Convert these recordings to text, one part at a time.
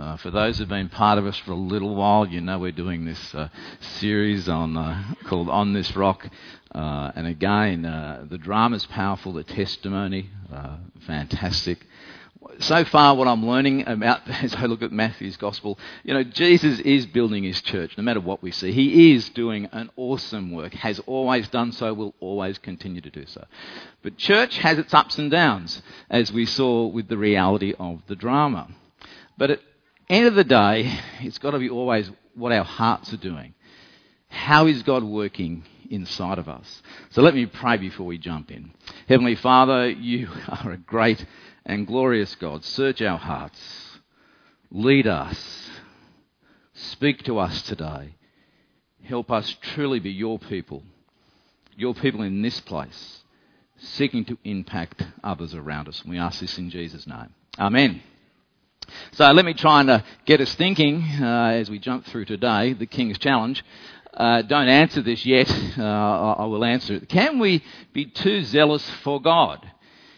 Uh, for those who've been part of us for a little while, you know we're doing this uh, series on uh, called "On This Rock," uh, and again, uh, the drama's powerful, the testimony uh, fantastic. So far, what I'm learning about as I look at Matthew's gospel, you know, Jesus is building his church, no matter what we see. He is doing an awesome work, has always done so, will always continue to do so. But church has its ups and downs, as we saw with the reality of the drama. But at end of the day, it's got to be always what our hearts are doing. How is God working inside of us? So let me pray before we jump in. Heavenly Father, you are a great and glorious God. Search our hearts. Lead us. Speak to us today. Help us truly be your people, your people in this place, seeking to impact others around us. We ask this in Jesus' name. Amen. So let me try and uh, get us thinking uh, as we jump through today, the King's Challenge. Uh, don't answer this yet. Uh, I will answer it. Can we be too zealous for God?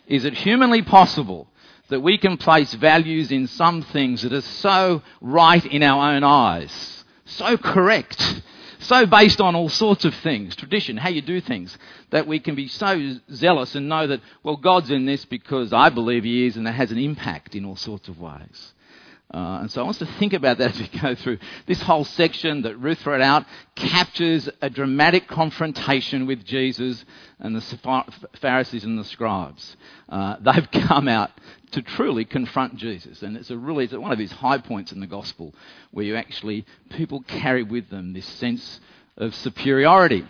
Is it humanly possible that we can place values in some things that are so right in our own eyes, so correct, so based on all sorts of things, tradition, how you do things, that we can be so zealous and know that, well, God's in this because I believe He is and it has an impact in all sorts of ways. Uh, and so I want us to think about that as we go through. This whole section that Ruth wrote out captures a dramatic confrontation with Jesus and the Pharisees and the scribes. Uh, they've come out to truly confront Jesus. And it's a really it's one of these high points in the gospel where you actually, people carry with them this sense of superiority.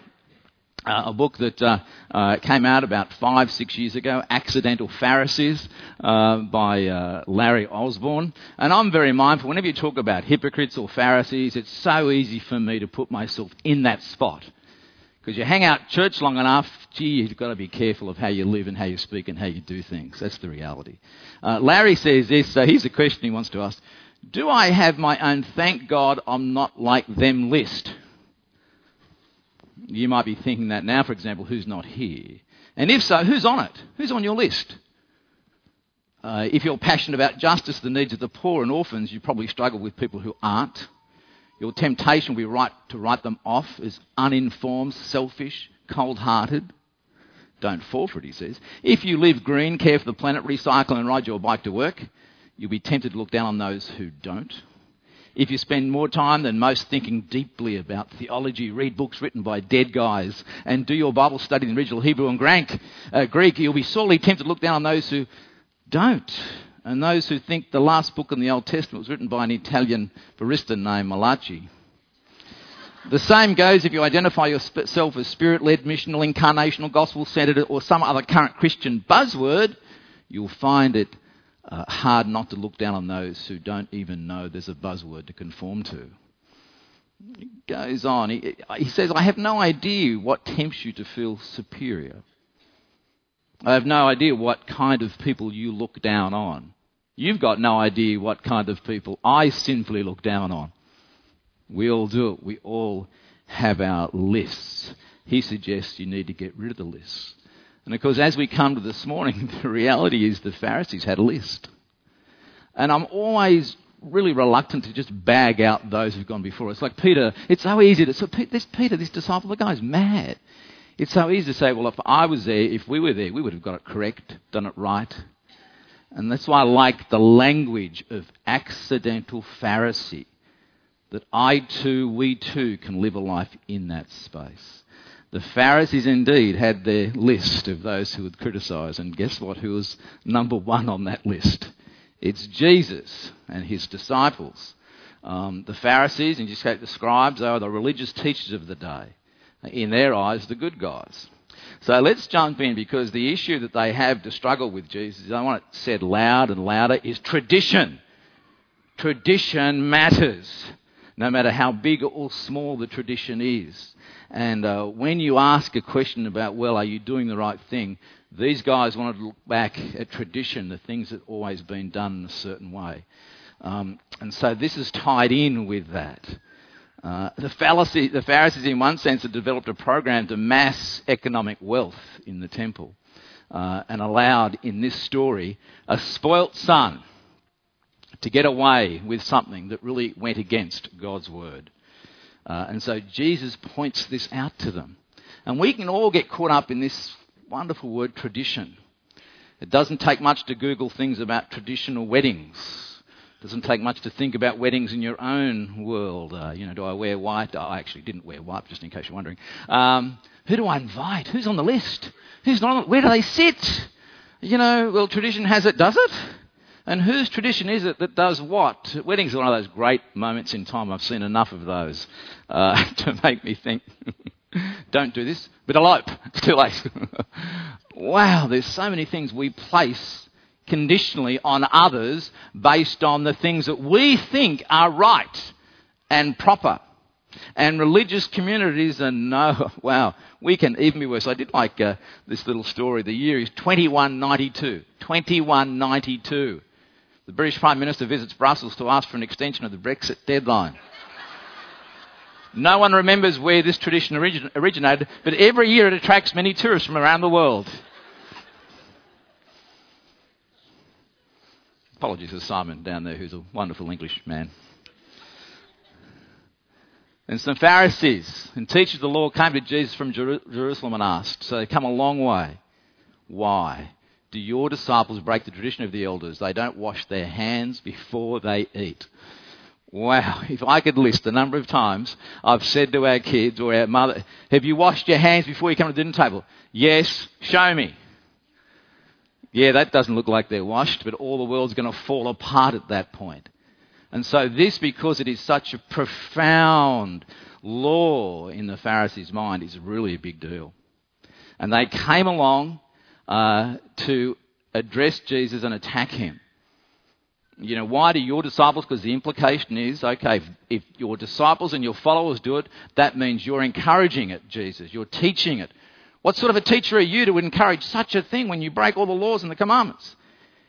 Uh, a book that uh, uh, came out about five, six years ago, Accidental Pharisees, uh, by uh, Larry Osborne. And I'm very mindful, whenever you talk about hypocrites or Pharisees, it's so easy for me to put myself in that spot. Because you hang out church long enough, gee, you've got to be careful of how you live and how you speak and how you do things. That's the reality. Uh, Larry says this, so here's a question he wants to ask. Do I have my own thank God I'm not like them list? You might be thinking that now, for example, who's not here? And if so, who's on it? Who's on your list? Uh, if you're passionate about justice, the needs of the poor and orphans, you probably struggle with people who aren't. Your temptation will be right to write them off as uninformed, selfish, cold hearted. Don't fall for it, he says. If you live green, care for the planet, recycle, and ride your bike to work, you'll be tempted to look down on those who don't if you spend more time than most thinking deeply about theology, read books written by dead guys, and do your Bible study in original Hebrew and Greek, uh, Greek, you'll be sorely tempted to look down on those who don't, and those who think the last book in the Old Testament was written by an Italian barista named Malachi. The same goes if you identify yourself as spirit led, missional, incarnational, gospel centered, or some other current Christian buzzword, you'll find it uh, hard not to look down on those who don't even know there's a buzzword to conform to. He goes on. He, he says, I have no idea what tempts you to feel superior. I have no idea what kind of people you look down on. You've got no idea what kind of people I sinfully look down on. We all do it. We all have our lists. He suggests you need to get rid of the lists. And of course, as we come to this morning, the reality is the Pharisees had a list. And I'm always really reluctant to just bag out those who've gone before us. Like Peter, it's so easy to. So this Peter, this disciple, the guy's mad. It's so easy to say, well, if I was there, if we were there, we would have got it correct, done it right. And that's why I like the language of accidental Pharisee. That I too, we too can live a life in that space. The Pharisees indeed had their list of those who would criticize, and guess what? Who was number one on that list? It's Jesus and his disciples. Um, the Pharisees, and just the scribes, they are the religious teachers of the day. In their eyes, the good guys. So let's jump in because the issue that they have to struggle with Jesus, I want it said loud and louder, is tradition. Tradition matters, no matter how big or small the tradition is. And uh, when you ask a question about, well, are you doing the right thing? These guys wanted to look back at tradition, the things that always been done in a certain way. Um, and so this is tied in with that. Uh, the, fallacy, the Pharisees, in one sense, had developed a program to mass economic wealth in the temple uh, and allowed, in this story, a spoilt son to get away with something that really went against God's word. Uh, and so Jesus points this out to them. And we can all get caught up in this wonderful word tradition. It doesn't take much to Google things about traditional weddings. Doesn't take much to think about weddings in your own world. Uh, you know, do I wear white? I actually didn't wear white, just in case you're wondering. Um, who do I invite? Who's on the list? Who's not on, Where do they sit? You know, well, tradition has it, does it? And whose tradition is it that does what? Weddings are one of those great moments in time. I've seen enough of those uh, to make me think, don't do this, but elope. It's too late. wow, there's so many things we place conditionally on others based on the things that we think are right and proper. And religious communities are no, wow, we can even be worse. I did like uh, this little story. The year is 2192. 2192. The British Prime Minister visits Brussels to ask for an extension of the Brexit deadline. No one remembers where this tradition origin- originated, but every year it attracts many tourists from around the world. Apologies to Simon down there, who's a wonderful English man. And some Pharisees and teachers of the law came to Jesus from Jer- Jerusalem and asked, so they come a long way. Why? do your disciples break the tradition of the elders? They don't wash their hands before they eat. Wow, if I could list the number of times I've said to our kids or our mother, Have you washed your hands before you come to the dinner table? Yes, show me. Yeah, that doesn't look like they're washed, but all the world's going to fall apart at that point. And so, this, because it is such a profound law in the Pharisees' mind, is really a big deal. And they came along uh, to address Jesus and attack him. You know, why do your disciples? Because the implication is okay, if, if your disciples and your followers do it, that means you're encouraging it, Jesus. You're teaching it. What sort of a teacher are you to encourage such a thing when you break all the laws and the commandments?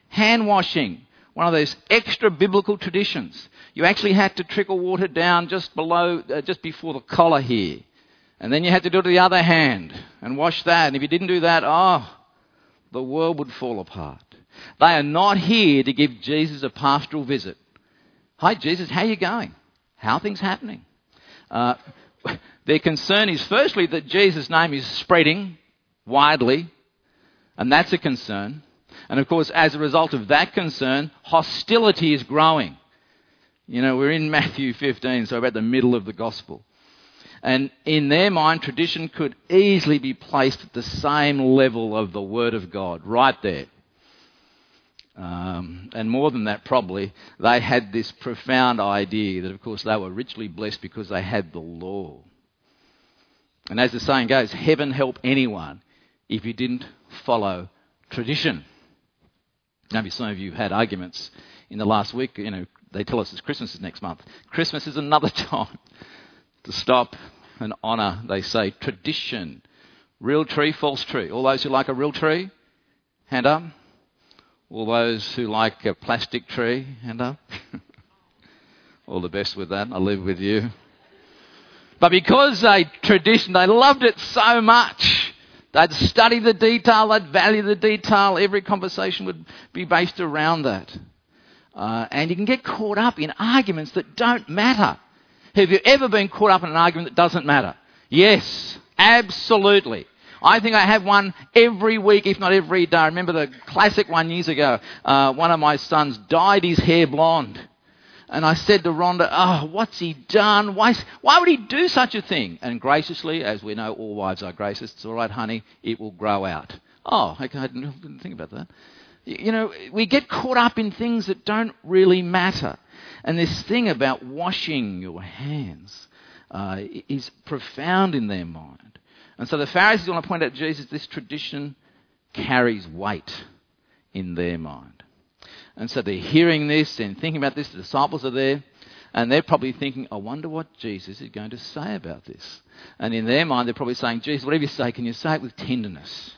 Hand washing, one of those extra biblical traditions. You actually had to trickle water down just below, uh, just before the collar here. And then you had to do it to the other hand and wash that. And if you didn't do that, oh, the world would fall apart. They are not here to give Jesus a pastoral visit. Hi, Jesus, how are you going? How are things happening? Uh, their concern is firstly that Jesus' name is spreading widely, and that's a concern. And of course, as a result of that concern, hostility is growing. You know, we're in Matthew 15, so about the middle of the gospel. And in their mind, tradition could easily be placed at the same level of the Word of God, right there. Um, and more than that, probably, they had this profound idea that, of course, they were richly blessed because they had the law. And as the saying goes, heaven help anyone if you didn't follow tradition. Maybe some of you had arguments in the last week. You know, they tell us it's Christmas is next month. Christmas is another time to stop and honour, they say, tradition. Real tree, false tree. All those who like a real tree, hand up. All those who like a plastic tree, hand up. All the best with that. I live with you. But because they tradition, they loved it so much. They'd study the detail, they'd value the detail. Every conversation would be based around that. Uh, and you can get caught up in arguments that don't matter. Have you ever been caught up in an argument that doesn't matter? Yes, absolutely. I think I have one every week, if not every day. I remember the classic one years ago. Uh, one of my sons dyed his hair blonde. And I said to Rhonda, Oh, what's he done? Why, why would he do such a thing? And graciously, as we know, all wives are gracious. It's all right, honey, it will grow out. Oh, okay, I didn't think about that. You know, we get caught up in things that don't really matter. And this thing about washing your hands uh, is profound in their mind. And so the Pharisees want to point out Jesus, this tradition carries weight in their mind. And so they're hearing this and thinking about this. The disciples are there. And they're probably thinking, I wonder what Jesus is going to say about this. And in their mind, they're probably saying, Jesus, whatever you say, can you say it with tenderness?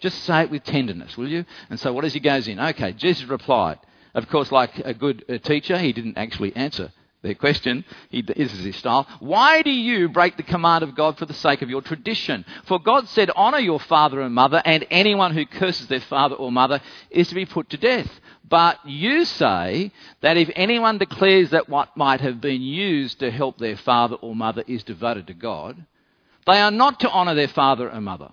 Just say it with tenderness, will you? And so what does he goes in? Okay, Jesus replied, of course, like a good uh, teacher, he didn't actually answer Their question, he, this is his style, why do you break the command of God for the sake of your tradition? For God said, honour your father and mother, and anyone who curses their father or mother is to be put to death. But you say that if anyone declares that what might have been used to help their father or mother is devoted to God, they are not to honour their father or mother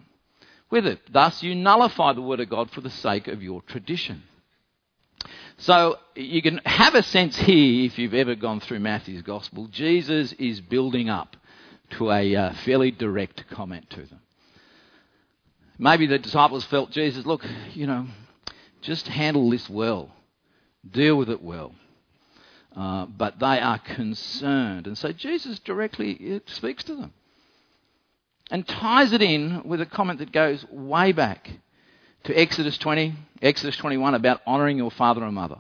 with it. Thus, you nullify the word of God for the sake of your tradition. So you can have a sense here, if you've ever gone through Matthew's Gospel, Jesus is building up to a uh, fairly direct comment to them. Maybe the disciples felt, Jesus, look, you know, just handle this well, deal with it well. Uh, but they are concerned. And so Jesus directly uh, speaks to them and ties it in with a comment that goes way back to Exodus 20, Exodus 21 about honouring your father and mother.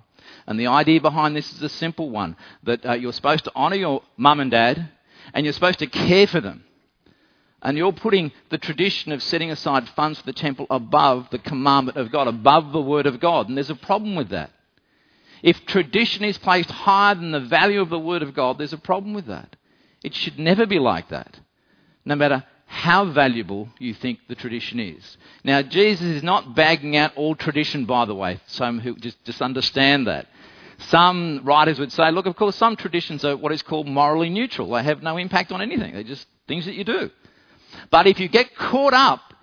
And the idea behind this is a simple one that uh, you're supposed to honour your mum and dad and you're supposed to care for them. And you're putting the tradition of setting aside funds for the temple above the commandment of God, above the word of God. And there's a problem with that. If tradition is placed higher than the value of the word of God, there's a problem with that. It should never be like that. No matter how valuable you think the tradition is. Now, Jesus is not bagging out all tradition, by the way. Some who just, just understand that. Some writers would say, look, of course, some traditions are what is called morally neutral. They have no impact on anything. They're just things that you do. But if you get caught up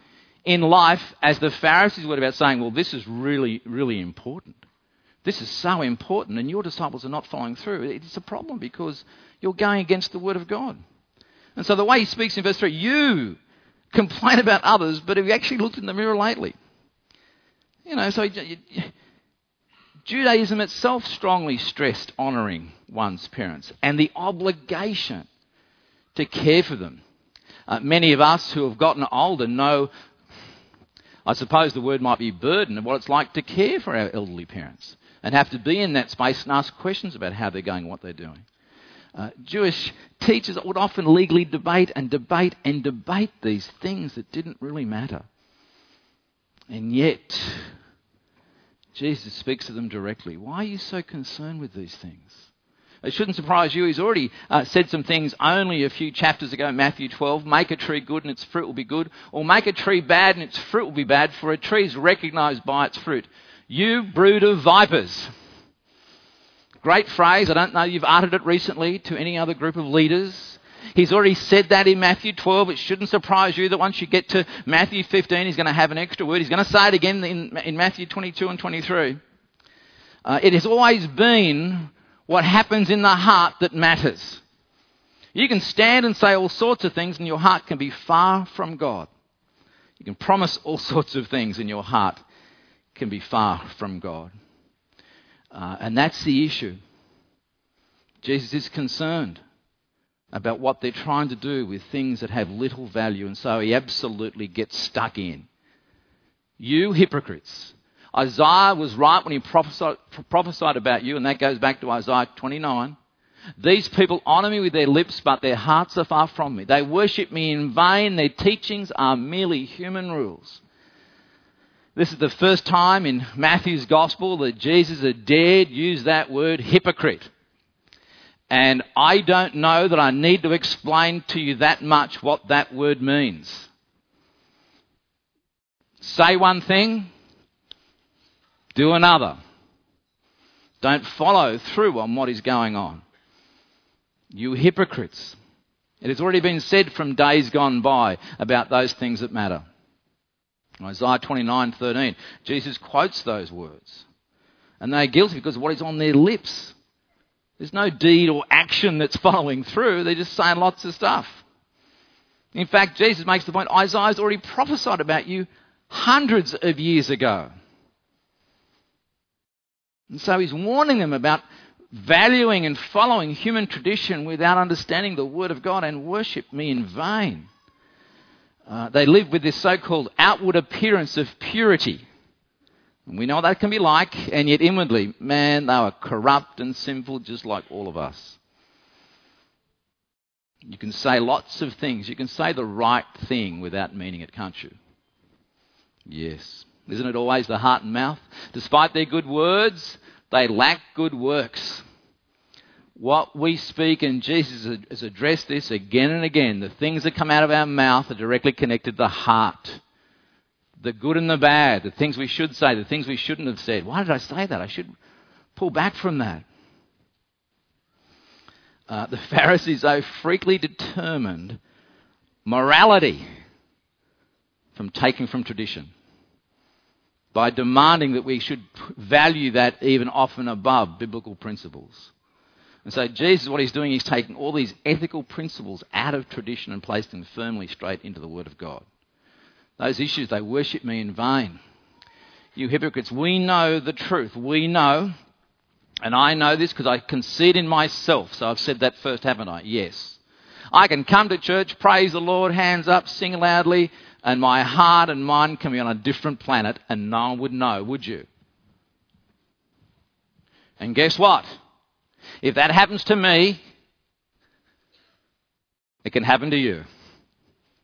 in life, as the Pharisees were about saying, well, this is really, really important. This is so important, and your disciples are not following through. It's a problem because you're going against the Word of God. And so the way he speaks in verse 3, you complain about others, but have you actually looked in the mirror lately? You know, so Judaism itself strongly stressed honouring one's parents and the obligation to care for them. Uh, many of us who have gotten older know, I suppose the word might be burden of what it's like to care for our elderly parents and have to be in that space and ask questions about how they're going, what they're doing. Uh, Jewish teachers would often legally debate and debate and debate these things that didn't really matter. And yet, Jesus speaks to them directly. Why are you so concerned with these things? It shouldn't surprise you. He's already uh, said some things only a few chapters ago, in Matthew 12. Make a tree good and its fruit will be good, or make a tree bad and its fruit will be bad, for a tree is recognized by its fruit. You brood of vipers. Great phrase. I don't know you've uttered it recently to any other group of leaders. He's already said that in Matthew 12. It shouldn't surprise you that once you get to Matthew 15, he's going to have an extra word. He's going to say it again in, in Matthew 22 and 23. Uh, it has always been what happens in the heart that matters. You can stand and say all sorts of things, and your heart can be far from God. You can promise all sorts of things, and your heart can be far from God. Uh, and that's the issue. Jesus is concerned about what they're trying to do with things that have little value, and so he absolutely gets stuck in. You hypocrites. Isaiah was right when he prophesied, prophesied about you, and that goes back to Isaiah 29. These people honour me with their lips, but their hearts are far from me. They worship me in vain. Their teachings are merely human rules. This is the first time in Matthew's gospel that Jesus had dared use that word hypocrite. And I don't know that I need to explain to you that much what that word means. Say one thing, do another. Don't follow through on what is going on. You hypocrites. It has already been said from days gone by about those things that matter. Isaiah 29:13. Jesus quotes those words. And they're guilty because of what is on their lips. There's no deed or action that's following through. They're just saying lots of stuff. In fact, Jesus makes the point Isaiah's already prophesied about you hundreds of years ago. And so he's warning them about valuing and following human tradition without understanding the Word of God and worship me in vain. Uh, they live with this so called outward appearance of purity. We know what that can be like, and yet inwardly, man, they were corrupt and sinful just like all of us. You can say lots of things. You can say the right thing without meaning it, can't you? Yes. Isn't it always the heart and mouth? Despite their good words, they lack good works. What we speak, and Jesus has addressed this again and again, the things that come out of our mouth are directly connected to the heart. The good and the bad, the things we should say, the things we shouldn't have said. Why did I say that? I should pull back from that. Uh, the Pharisees, though, frequently determined morality from taking from tradition by demanding that we should value that even often above biblical principles. And so Jesus, what he's doing, he's taking all these ethical principles out of tradition and placed them firmly straight into the Word of God. Those issues, they worship me in vain. You hypocrites, we know the truth. We know, and I know this because I concede in myself. So I've said that first, haven't I? Yes. I can come to church, praise the Lord, hands up, sing loudly, and my heart and mind can be on a different planet, and no one would know, would you? And guess what? If that happens to me, it can happen to you.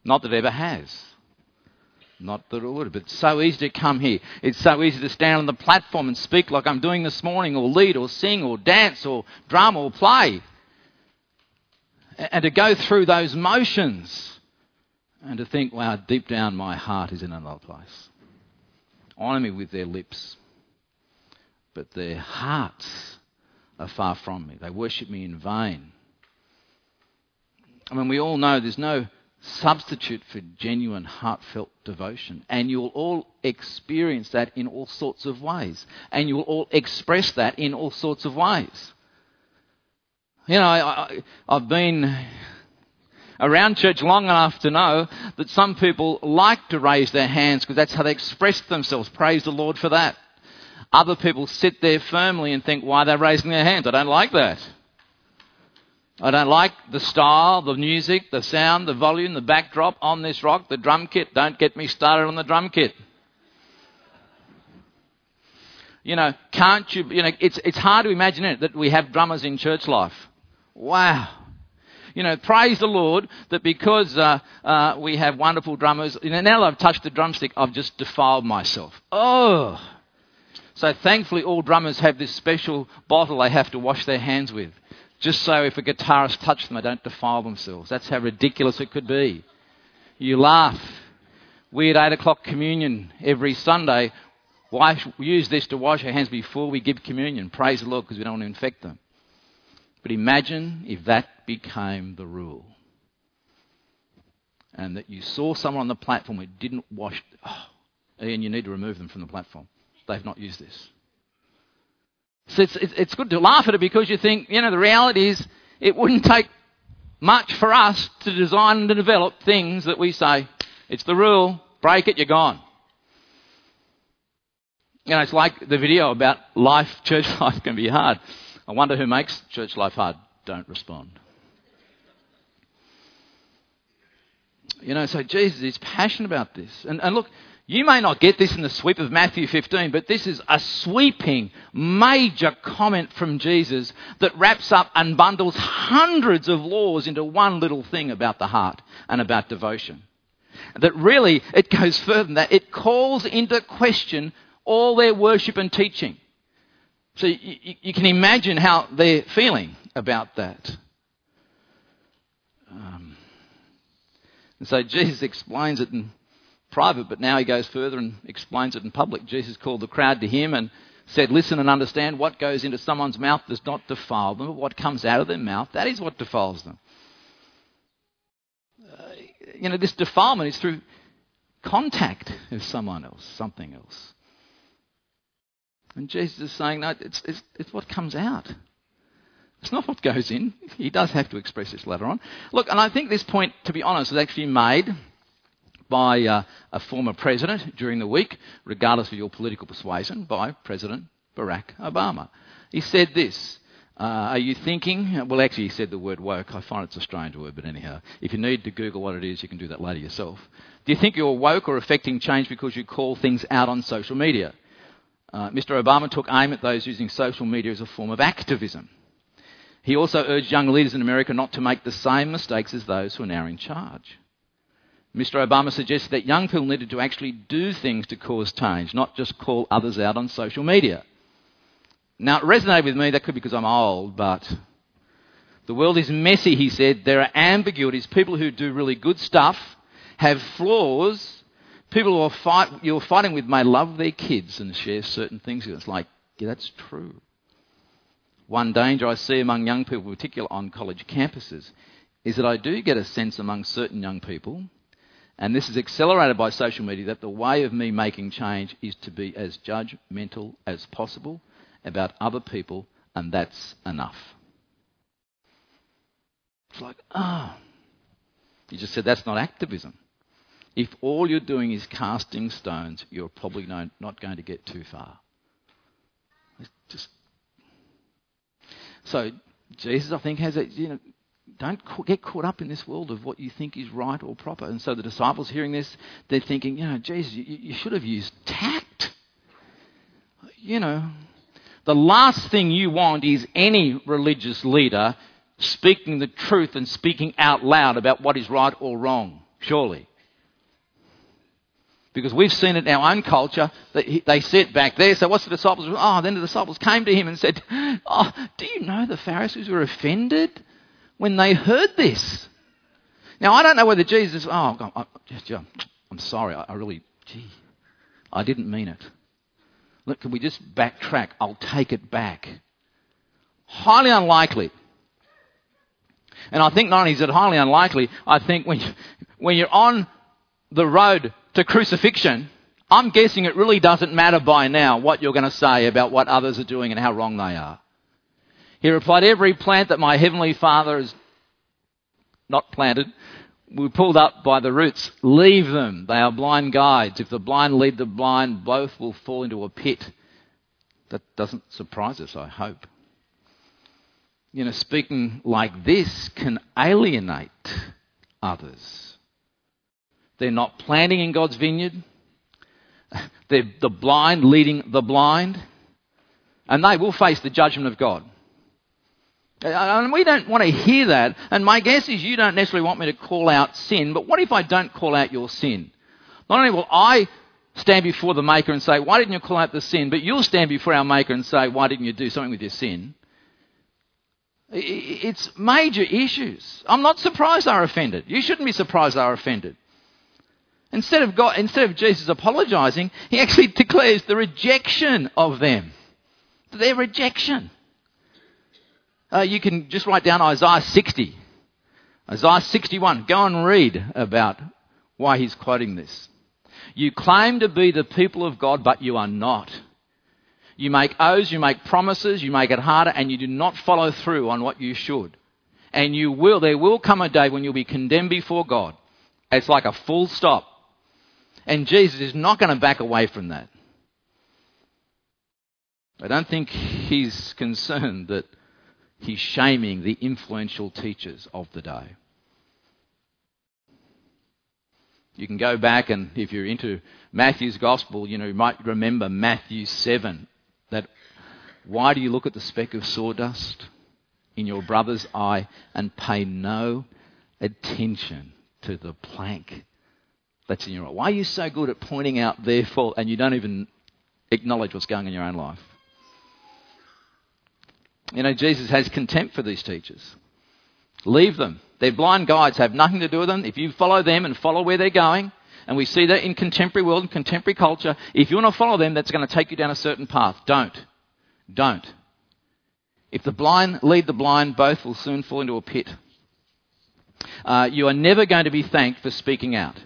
Not that it ever has. Not that it would, but it's so easy to come here. It's so easy to stand on the platform and speak like I'm doing this morning, or lead, or sing, or dance, or drum, or play. And to go through those motions and to think, wow, deep down my heart is in another place. Honour me with their lips, but their hearts are far from me. They worship me in vain. I mean, we all know there's no substitute for genuine, heartfelt devotion. And you'll all experience that in all sorts of ways. And you'll all express that in all sorts of ways. You know, I, have been around church long enough to know that some people like to raise their hands because that's how they express themselves. Praise the Lord for that. Other people sit there firmly and think, why are they raising their hands? I don't like that. I don't like the style, the music, the sound, the volume, the backdrop on this rock, the drum kit. Don't get me started on the drum kit. You know, can't you, you know, it's, it's hard to imagine it that we have drummers in church life. Wow. You know, praise the Lord that because uh, uh, we have wonderful drummers, you know, now that I've touched the drumstick, I've just defiled myself. Oh, so thankfully, all drummers have this special bottle they have to wash their hands with, just so if a guitarist touches them, they don't defile themselves. That's how ridiculous it could be. You laugh. We at 8 o'clock communion every Sunday wash, use this to wash our hands before we give communion. Praise the Lord because we don't want to infect them. But imagine if that became the rule. And that you saw someone on the platform who didn't wash. Oh, and you need to remove them from the platform they've not used this. So it's, it's, good to laugh at it because you think, you know, the reality is it wouldn't take much for us to design and develop things that we say, it's the rule, break it, you're gone. You know, it's like the video about life, church life can be hard. I wonder who makes church life hard. Don't respond. You know, so Jesus is passionate about this. And, and look, you may not get this in the sweep of Matthew 15, but this is a sweeping, major comment from Jesus that wraps up and bundles hundreds of laws into one little thing about the heart and about devotion. That really, it goes further than that. It calls into question all their worship and teaching. So you, you can imagine how they're feeling about that. Um, and so Jesus explains it in private, but now he goes further and explains it in public. Jesus called the crowd to him and said, Listen and understand what goes into someone's mouth does not defile them, but what comes out of their mouth, that is what defiles them. Uh, you know, this defilement is through contact with someone else, something else. And Jesus is saying, no, it's, it's, it's what comes out. It's not what goes in. He does have to express this later on. Look, and I think this point, to be honest, is actually made by uh, a former president during the week, regardless of your political persuasion, by President Barack Obama. He said this. Uh, are you thinking? Well, actually, he said the word woke. I find it's a strange word, but anyhow, if you need to Google what it is, you can do that later yourself. Do you think you're woke or affecting change because you call things out on social media? Uh, Mr. Obama took aim at those using social media as a form of activism. He also urged young leaders in America not to make the same mistakes as those who are now in charge. Mr. Obama suggested that young people needed to actually do things to cause change, not just call others out on social media. Now, it resonated with me, that could be because I'm old, but The world is messy, he said. There are ambiguities. People who do really good stuff have flaws. People who are fight, you're fighting with may love their kids and share certain things. It's like, yeah, that's true. One danger I see among young people, particularly on college campuses, is that I do get a sense among certain young people, and this is accelerated by social media, that the way of me making change is to be as judgmental as possible about other people, and that's enough. It's like, ah, oh. you just said that's not activism. If all you're doing is casting stones, you're probably not going to get too far. It's just so Jesus, I think, has a you know. Don't get caught up in this world of what you think is right or proper. And so the disciples hearing this, they're thinking, you know, Jesus, you, you should have used tact. You know, the last thing you want is any religious leader speaking the truth and speaking out loud about what is right or wrong, surely. Because we've seen it in our own culture. They sit back there. So what's the disciples? Oh, then the disciples came to him and said, Oh, do you know the Pharisees were offended when they heard this? Now, I don't know whether Jesus, oh, I'm sorry. I really, gee, I didn't mean it. Look, can we just backtrack? I'll take it back. Highly unlikely. And I think not only is it highly unlikely, I think when, you, when you're on the road to crucifixion, I'm guessing it really doesn't matter by now what you're going to say about what others are doing and how wrong they are. He replied, Every plant that my heavenly Father has not planted be pulled up by the roots. Leave them. They are blind guides. If the blind lead the blind, both will fall into a pit. That doesn't surprise us, I hope. You know, speaking like this can alienate others. They're not planting in God's vineyard. They're the blind leading the blind. And they will face the judgment of God. And we don't want to hear that. And my guess is you don't necessarily want me to call out sin, but what if I don't call out your sin? Not only will I stand before the Maker and say, Why didn't you call out the sin? But you'll stand before our Maker and say, Why didn't you do something with your sin? It's major issues. I'm not surprised they're offended. You shouldn't be surprised they're offended. Instead of, God, instead of Jesus apologizing, he actually declares the rejection of them. Their rejection. Uh, you can just write down Isaiah 60. Isaiah 61. Go and read about why he's quoting this. You claim to be the people of God, but you are not. You make oaths, you make promises, you make it harder, and you do not follow through on what you should. And you will, there will come a day when you'll be condemned before God. It's like a full stop. And Jesus is not going to back away from that. I don't think he's concerned that he's shaming the influential teachers of the day. You can go back and if you're into Matthew's gospel, you know, you might remember Matthew 7 that why do you look at the speck of sawdust in your brother's eye and pay no attention to the plank that's in your eye? Why are you so good at pointing out their fault and you don't even acknowledge what's going on in your own life? You know, Jesus has contempt for these teachers. Leave them. They're blind guides have nothing to do with them. If you follow them and follow where they're going, and we see that in contemporary world and contemporary culture, if you want to follow them, that's going to take you down a certain path. Don't. Don't. If the blind lead the blind, both will soon fall into a pit. Uh, you are never going to be thanked for speaking out.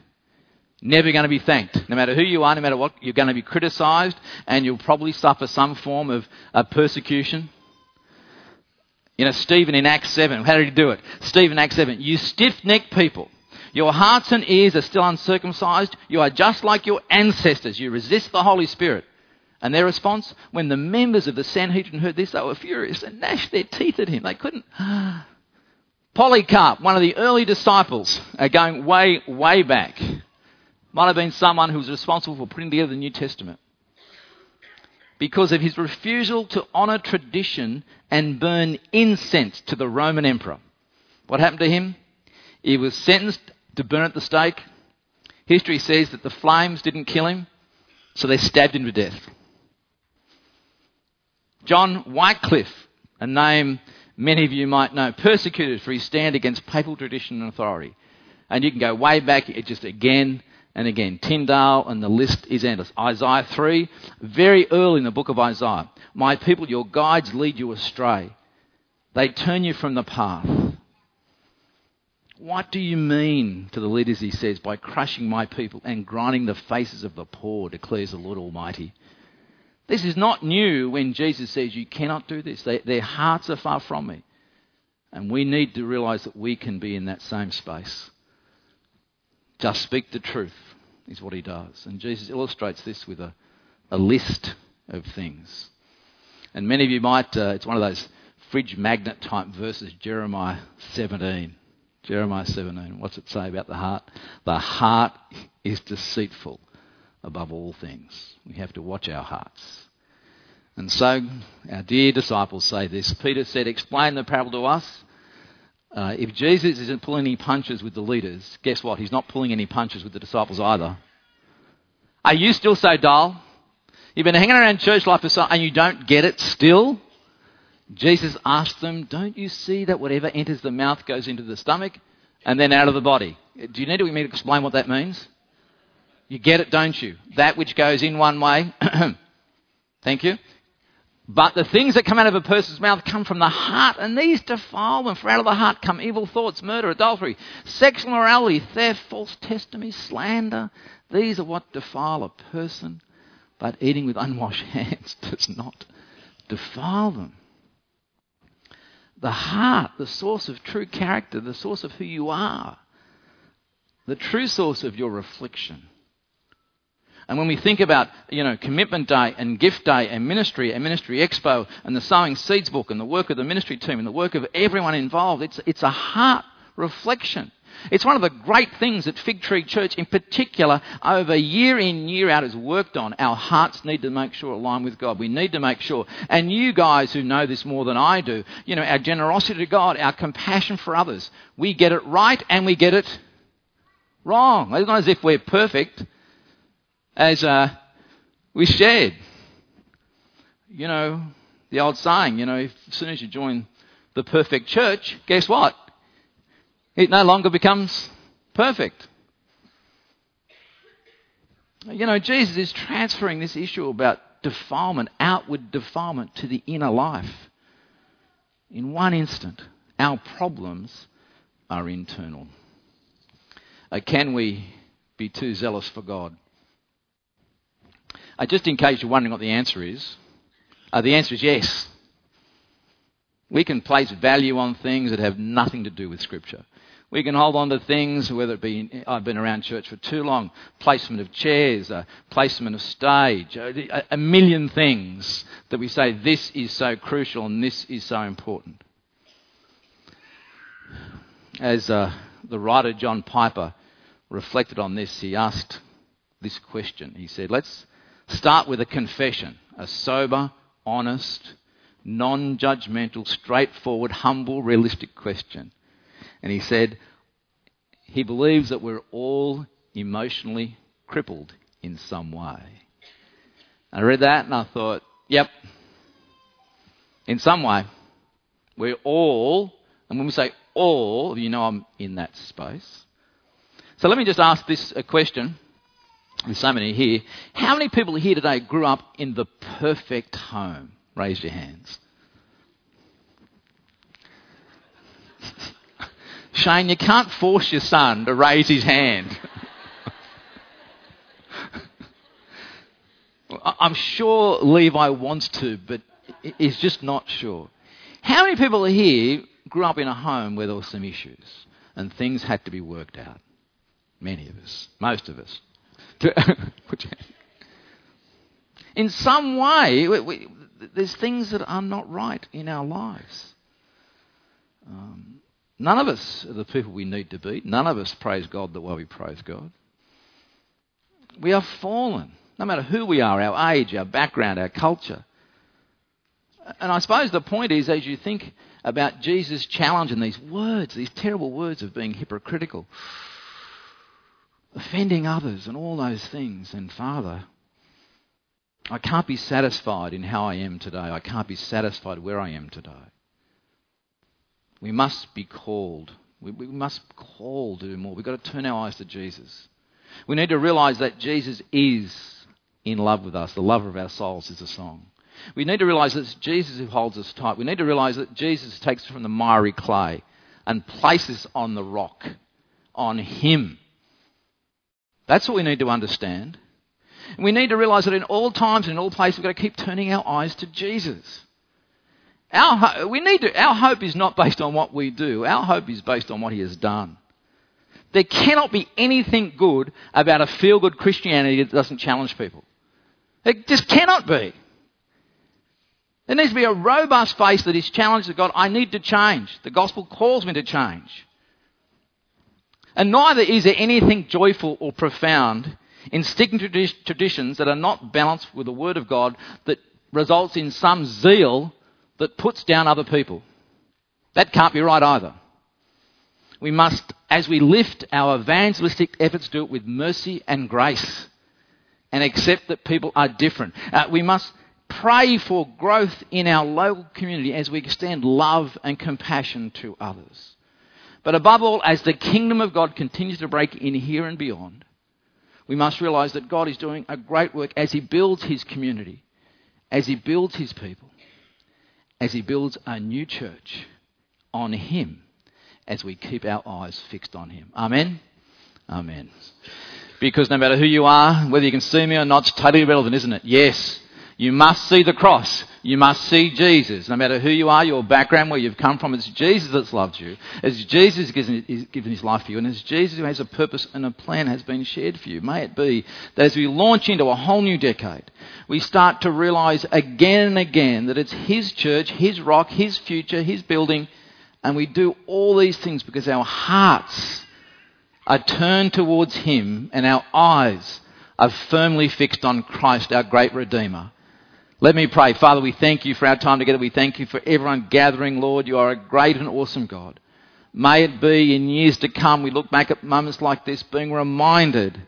Never going to be thanked. No matter who you are, no matter what, you're going to be criticized and you'll probably suffer some form of uh, persecution. You know, Stephen in Acts 7, how did he do it? Stephen Acts 7, you stiff necked people. Your hearts and ears are still uncircumcised. You are just like your ancestors. You resist the Holy Spirit. And their response, when the members of the Sanhedrin heard this, they were furious and gnashed their teeth at him. They couldn't. Polycarp, one of the early disciples, going way, way back, might have been someone who was responsible for putting together the New Testament. Because of his refusal to honour tradition and burn incense to the Roman emperor. What happened to him? He was sentenced to burn at the stake. History says that the flames didn't kill him, so they stabbed him to death. John Wycliffe, a name many of you might know, persecuted for his stand against papal tradition and authority. And you can go way back, it just again and again. Tyndale, and the list is endless. Isaiah 3, very early in the book of Isaiah. My people, your guides lead you astray. They turn you from the path. What do you mean to the leaders, he says, by crushing my people and grinding the faces of the poor, declares the Lord Almighty. This is not new when Jesus says, You cannot do this. They, their hearts are far from me. And we need to realize that we can be in that same space. Just speak the truth, is what he does. And Jesus illustrates this with a, a list of things. And many of you might, uh, it's one of those fridge magnet type verses, Jeremiah 17. Jeremiah 17. What's it say about the heart? The heart is deceitful above all things. We have to watch our hearts. And so, our dear disciples say this. Peter said, Explain the parable to us. Uh, if Jesus isn't pulling any punches with the leaders, guess what? He's not pulling any punches with the disciples either. Are you still so dull? You've been hanging around church life for so and you don't get it still? Jesus asked them, Don't you see that whatever enters the mouth goes into the stomach and then out of the body? Do you need me to explain what that means? You get it, don't you? That which goes in one way, thank you, but the things that come out of a person's mouth come from the heart, and these defile them. For out of the heart come evil thoughts, murder, adultery, sexual morality, theft, false testimony, slander. These are what defile a person, but eating with unwashed hands does not defile them. The heart, the source of true character, the source of who you are, the true source of your reflection and when we think about, you know, Commitment Day and Gift Day and Ministry and Ministry Expo and the Sowing Seeds book and the work of the ministry team and the work of everyone involved, it's, it's a heart reflection. It's one of the great things that Fig Tree Church, in particular, over year in, year out, has worked on. Our hearts need to make sure align with God. We need to make sure. And you guys who know this more than I do, you know, our generosity to God, our compassion for others, we get it right and we get it wrong. It's not as if we're perfect as uh, we shared. You know, the old saying, you know, if, as soon as you join the perfect church, guess what? It no longer becomes perfect. You know, Jesus is transferring this issue about defilement, outward defilement, to the inner life. In one instant, our problems are internal. Uh, can we be too zealous for God? Uh, just in case you're wondering what the answer is, uh, the answer is yes. We can place value on things that have nothing to do with Scripture. We can hold on to things, whether it be, I've been around church for too long, placement of chairs, uh, placement of stage, uh, a, a million things that we say this is so crucial and this is so important. As uh, the writer John Piper reflected on this, he asked this question. He said, Let's Start with a confession, a sober, honest, non judgmental, straightforward, humble, realistic question. And he said, he believes that we're all emotionally crippled in some way. I read that and I thought, yep, in some way, we're all, and when we say all, you know I'm in that space. So let me just ask this a question there's so many here. How many people here today grew up in the perfect home? Raise your hands. Shane, you can't force your son to raise his hand. I'm sure Levi wants to, but he's just not sure. How many people here grew up in a home where there were some issues and things had to be worked out? Many of us, most of us. in some way, we, we, there's things that are not right in our lives. Um, none of us are the people we need to be. None of us praise God the way we praise God. We are fallen, no matter who we are, our age, our background, our culture. And I suppose the point is, as you think about Jesus' challenge in these words, these terrible words of being hypocritical, offending others and all those things. And Father, I can't be satisfied in how I am today. I can't be satisfied where I am today. We must be called. We, we must call to do more. We've got to turn our eyes to Jesus. We need to realize that Jesus is in love with us. The lover of our souls is a song. We need to realize that it's Jesus who holds us tight. We need to realize that Jesus takes us from the miry clay and places on the rock, on Him. That's what we need to understand. And we need to realize that in all times and in all places, we've got to keep turning our eyes to Jesus. Our, we need to, our hope is not based on what we do, our hope is based on what He has done. There cannot be anything good about a feel good Christianity that doesn't challenge people. It just cannot be. There needs to be a robust faith that is challenged to God. I need to change. The gospel calls me to change. And neither is there anything joyful or profound in sticking to traditions that are not balanced with the Word of God that results in some zeal that puts down other people. That can't be right either. We must, as we lift our evangelistic efforts, do it with mercy and grace and accept that people are different. Uh, we must pray for growth in our local community as we extend love and compassion to others. But above all, as the kingdom of God continues to break in here and beyond, we must realize that God is doing a great work as He builds His community, as He builds His people, as He builds a new church on Him as we keep our eyes fixed on Him. Amen? Amen. Because no matter who you are, whether you can see me or not, it's totally irrelevant, isn't it? Yes. You must see the cross. You must see Jesus. No matter who you are, your background, where you've come from, it's Jesus that's loved you. It's Jesus who's given his life for you. And it's Jesus who has a purpose and a plan has been shared for you. May it be that as we launch into a whole new decade, we start to realize again and again that it's his church, his rock, his future, his building. And we do all these things because our hearts are turned towards him and our eyes are firmly fixed on Christ, our great Redeemer let me pray. Father, we thank you for our time together. We thank you for everyone gathering, Lord. You are a great and awesome God. May it be in years to come we look back at moments like this being reminded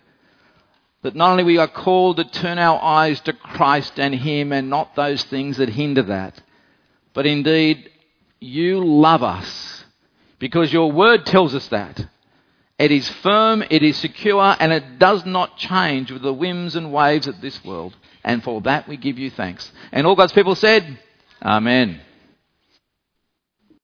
that not only we are called to turn our eyes to Christ and Him and not those things that hinder that, but indeed you love us because your word tells us that. It is firm, it is secure, and it does not change with the whims and waves of this world. And for that we give you thanks. And all God's people said, Amen.